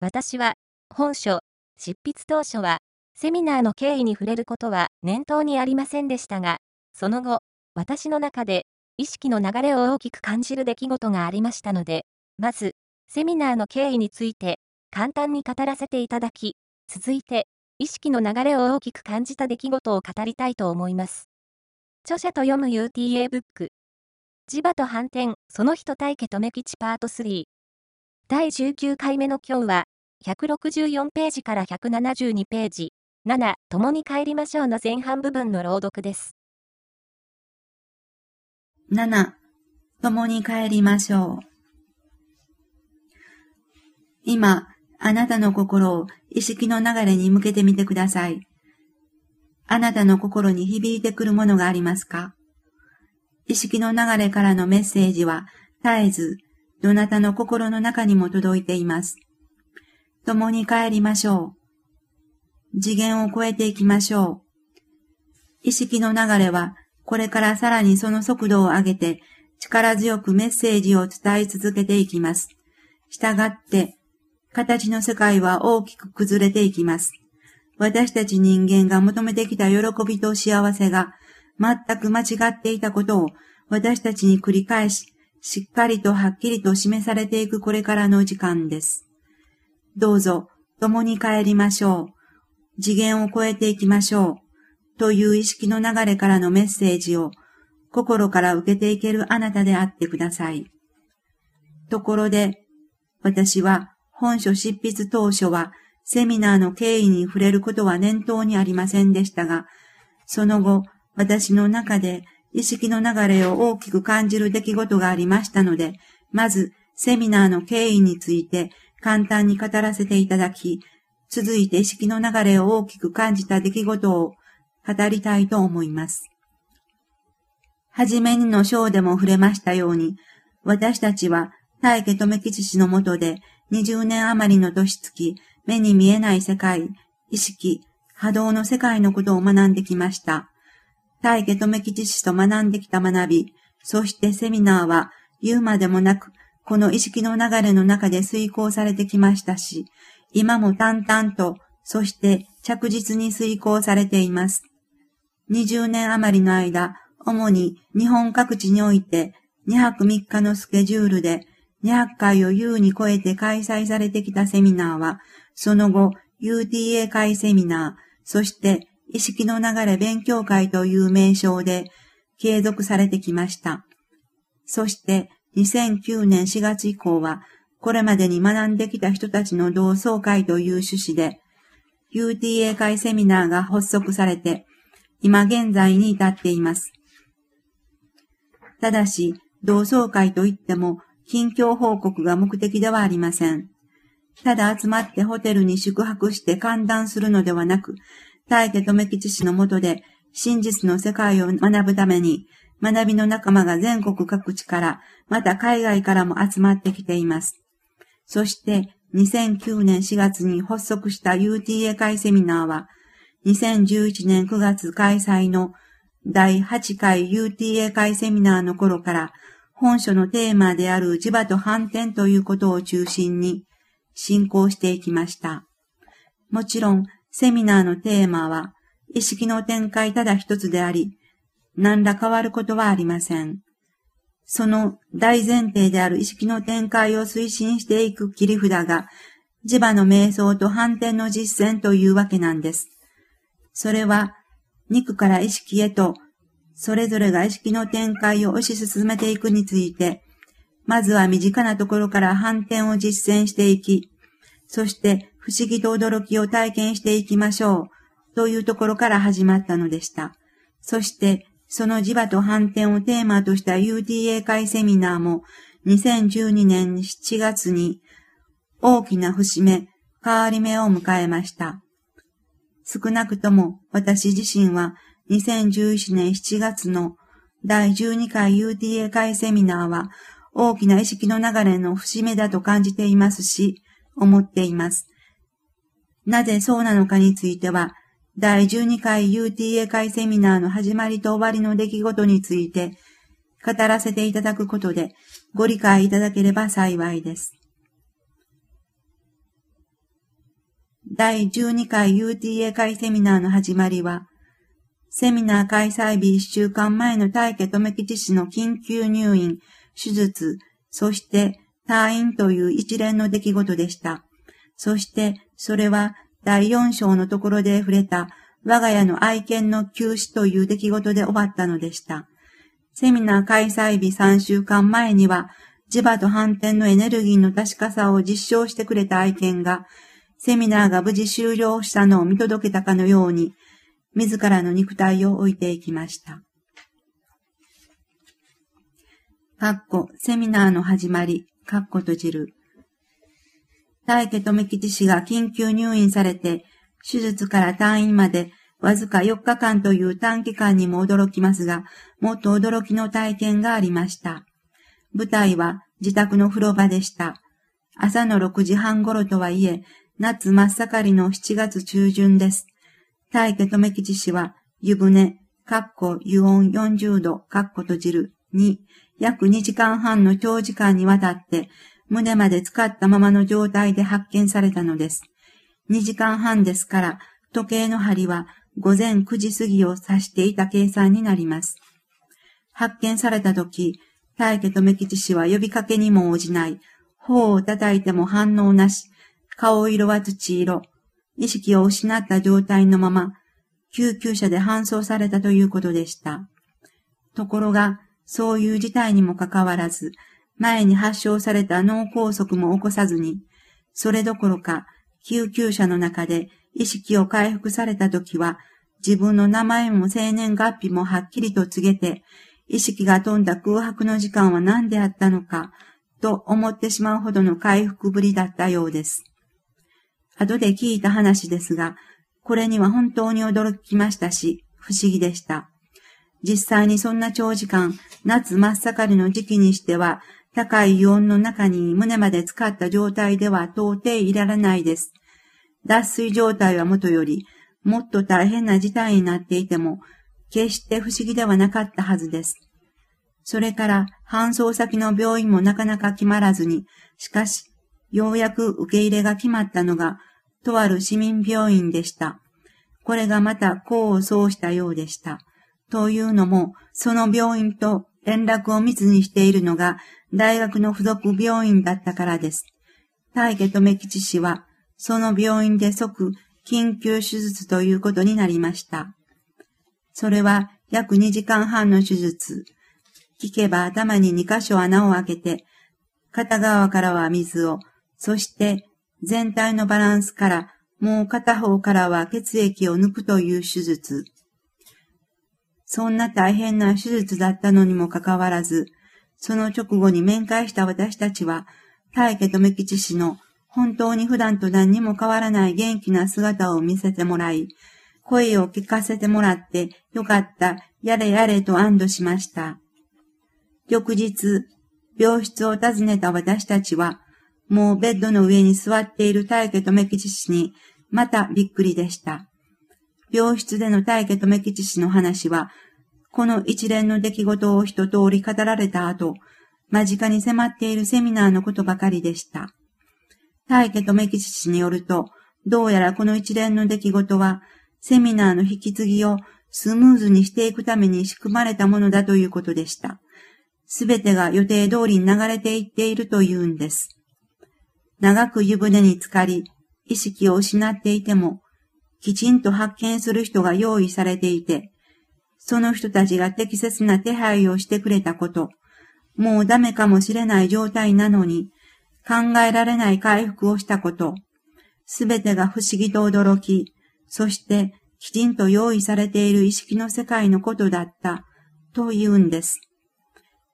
私は、本書、執筆当初は、セミナーの経緯に触れることは念頭にありませんでしたが、その後、私の中で意識の流れを大きく感じる出来事がありましたので、まず、セミナーの経緯について簡単に語らせていただき、続いて、意識の流れを大きく感じた出来事を語りたいと思います。著者と読む UTA ブック。磁場と反転、その人対家留吉パート3。第19回目の今日は、164ページから172ページ、7、共に帰りましょうの前半部分の朗読です。7、共に帰りましょう。今、あなたの心を意識の流れに向けてみてください。あなたの心に響いてくるものがありますか？意識の流れからのメッセージは絶えずどなたの心の中にも届いています。共に帰りましょう。次元を超えていきましょう。意識の流れは、これからさらにその速度を上げて、力強くメッセージを伝え続けていきます。したがって、形の世界は大きく崩れていきます。私たち人間が求めてきた喜びと幸せが、全く間違っていたことを私たちに繰り返し、しっかりとはっきりと示されていくこれからの時間です。どうぞ、共に帰りましょう。次元を超えていきましょう。という意識の流れからのメッセージを心から受けていけるあなたであってください。ところで、私は本書執筆当初はセミナーの経緯に触れることは念頭にありませんでしたが、その後、私の中で意識の流れを大きく感じる出来事がありましたので、まずセミナーの経緯について簡単に語らせていただき、続いて意識の流れを大きく感じた出来事を語りたいと思います。はじめにの章でも触れましたように、私たちは大家留吉氏のもとで20年余りの年月、目に見えない世界、意識、波動の世界のことを学んできました。大家留吉氏と学んできた学び、そしてセミナーは言うまでもなくこの意識の流れの中で遂行されてきましたし、今も淡々と、そして着実に遂行されています。20年余りの間、主に日本各地において2泊3日のスケジュールで200回を優に超えて開催されてきたセミナーは、その後 UTA 会セミナー、そして意識の流れ勉強会という名称で継続されてきました。そして2009年4月以降は、これまでに学んできた人たちの同窓会という趣旨で、UTA 会セミナーが発足されて、今現在に至っています。ただし、同窓会といっても、近況報告が目的ではありません。ただ集まってホテルに宿泊して歓談するのではなく、大家留吉氏のもとで真実の世界を学ぶために、学びの仲間が全国各地から、また海外からも集まってきています。そして2009年4月に発足した UTA 会セミナーは、2011年9月開催の第8回 UTA 会セミナーの頃から本書のテーマである磁場と反転ということを中心に進行していきました。もちろんセミナーのテーマは意識の展開ただ一つであり、何ら変わることはありません。その大前提である意識の展開を推進していく切り札が、磁場の瞑想と反転の実践というわけなんです。それは、肉から意識へと、それぞれが意識の展開を推し進めていくについて、まずは身近なところから反転を実践していき、そして不思議と驚きを体験していきましょう、というところから始まったのでした。そしてその磁場と反転をテーマとした UTA 会セミナーも2012年7月に大きな節目、変わり目を迎えました。少なくとも私自身は2011年7月の第12回 UTA 会セミナーは大きな意識の流れの節目だと感じていますし、思っています。なぜそうなのかについては、第12回 UTA 会セミナーの始まりと終わりの出来事について語らせていただくことでご理解いただければ幸いです。第12回 UTA 会セミナーの始まりは、セミナー開催日1週間前の大家留吉氏の緊急入院、手術、そして退院という一連の出来事でした。そしてそれは第4章のところで触れた我が家の愛犬の休止という出来事で終わったのでした。セミナー開催日3週間前には、磁場と反転のエネルギーの確かさを実証してくれた愛犬が、セミナーが無事終了したのを見届けたかのように、自らの肉体を置いていきました。かっこ、セミナーの始まり、かっこ閉じる。大家留吉氏が緊急入院されて、手術から退院までわずか4日間という短期間にも驚きますが、もっと驚きの体験がありました。舞台は自宅の風呂場でした。朝の6時半頃とはいえ、夏真っ盛りの7月中旬です。大家留吉氏は、湯船、かっこ湯温40度、かっこ閉じる、に、約2時間半の長時間にわたって、胸まで使ったままの状態で発見されたのです。2時間半ですから、時計の針は午前9時過ぎを指していた計算になります。発見された時、大家留吉氏は呼びかけにも応じない、頬を叩いても反応なし、顔色は土色、意識を失った状態のまま、救急車で搬送されたということでした。ところが、そういう事態にもかかわらず、前に発症された脳梗塞も起こさずに、それどころか、救急車の中で意識を回復された時は、自分の名前も生年月日もはっきりと告げて、意識が飛んだ空白の時間は何であったのか、と思ってしまうほどの回復ぶりだったようです。後で聞いた話ですが、これには本当に驚きましたし、不思議でした。実際にそんな長時間、夏真っ盛りの時期にしては、高い温の中に胸まで浸かった状態では到底いられないです。脱水状態はもとより、もっと大変な事態になっていても、決して不思議ではなかったはずです。それから搬送先の病院もなかなか決まらずに、しかし、ようやく受け入れが決まったのが、とある市民病院でした。これがまた功を奏したようでした。というのも、その病院と連絡を密にしているのが大学の付属病院だったからです。大家留吉氏は、その病院で即緊急手術ということになりました。それは約2時間半の手術。聞けば頭に2箇所穴を開けて、片側からは水を、そして全体のバランスからもう片方からは血液を抜くという手術。そんな大変な手術だったのにもかかわらず、その直後に面会した私たちは、大家留吉氏の本当に普段と何にも変わらない元気な姿を見せてもらい、声を聞かせてもらってよかった、やれやれと安堵しました。翌日、病室を訪ねた私たちは、もうベッドの上に座っている大家留吉氏に、またびっくりでした。病室での大家留吉氏の話は、この一連の出来事を一通り語られた後、間近に迫っているセミナーのことばかりでした。大家留吉氏によると、どうやらこの一連の出来事は、セミナーの引き継ぎをスムーズにしていくために仕組まれたものだということでした。すべてが予定通りに流れていっているというんです。長く湯船に浸かり、意識を失っていても、きちんと発見する人が用意されていて、その人たちが適切な手配をしてくれたこと、もうダメかもしれない状態なのに、考えられない回復をしたこと、すべてが不思議と驚き、そしてきちんと用意されている意識の世界のことだった、と言うんです。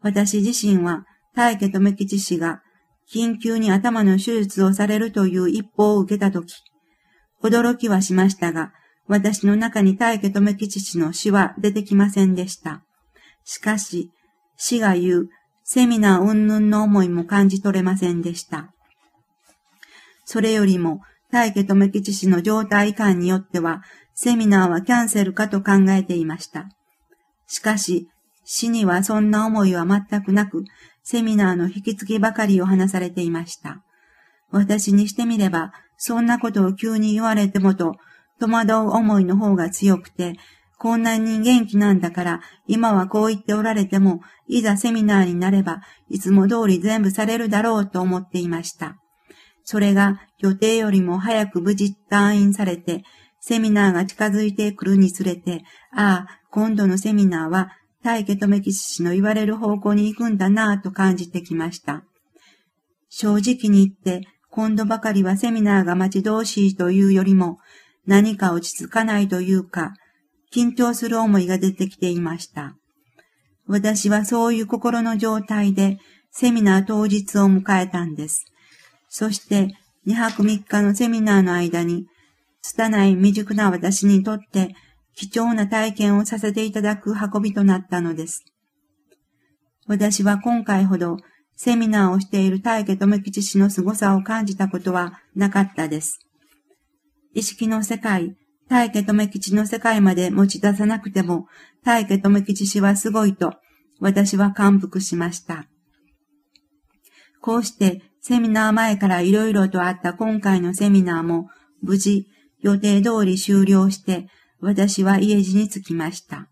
私自身は、大家留吉氏が、緊急に頭の手術をされるという一報を受けたとき、驚きはしましたが、私の中に大家留吉氏の死は出てきませんでした。しかし、死が言う、セミナー云々の思いも感じ取れませんでした。それよりも、大家留吉氏の状態感によっては、セミナーはキャンセルかと考えていました。しかし、死にはそんな思いは全くなく、セミナーの引き継ぎばかりを話されていました。私にしてみれば、そんなことを急に言われてもと、戸惑う思いの方が強くて、こんなに元気なんだから、今はこう言っておられても、いざセミナーになれば、いつも通り全部されるだろうと思っていました。それが予定よりも早く無事退院されて、セミナーが近づいてくるにつれて、ああ、今度のセミナーは大家留吉氏の言われる方向に行くんだなぁと感じてきました。正直に言って、今度ばかりはセミナーが待ち遠しいというよりも、何か落ち着かないというか、緊張する思いが出てきていました。私はそういう心の状態でセミナー当日を迎えたんです。そして2泊3日のセミナーの間に、拙い未熟な私にとって貴重な体験をさせていただく運びとなったのです。私は今回ほどセミナーをしている大家留吉氏の凄さを感じたことはなかったです。意識の世界、大家留吉の世界まで持ち出さなくても、大家留吉氏はすごいと、私は感服しました。こうしてセミナー前から色々とあった今回のセミナーも無事予定通り終了して私は家路に着きました。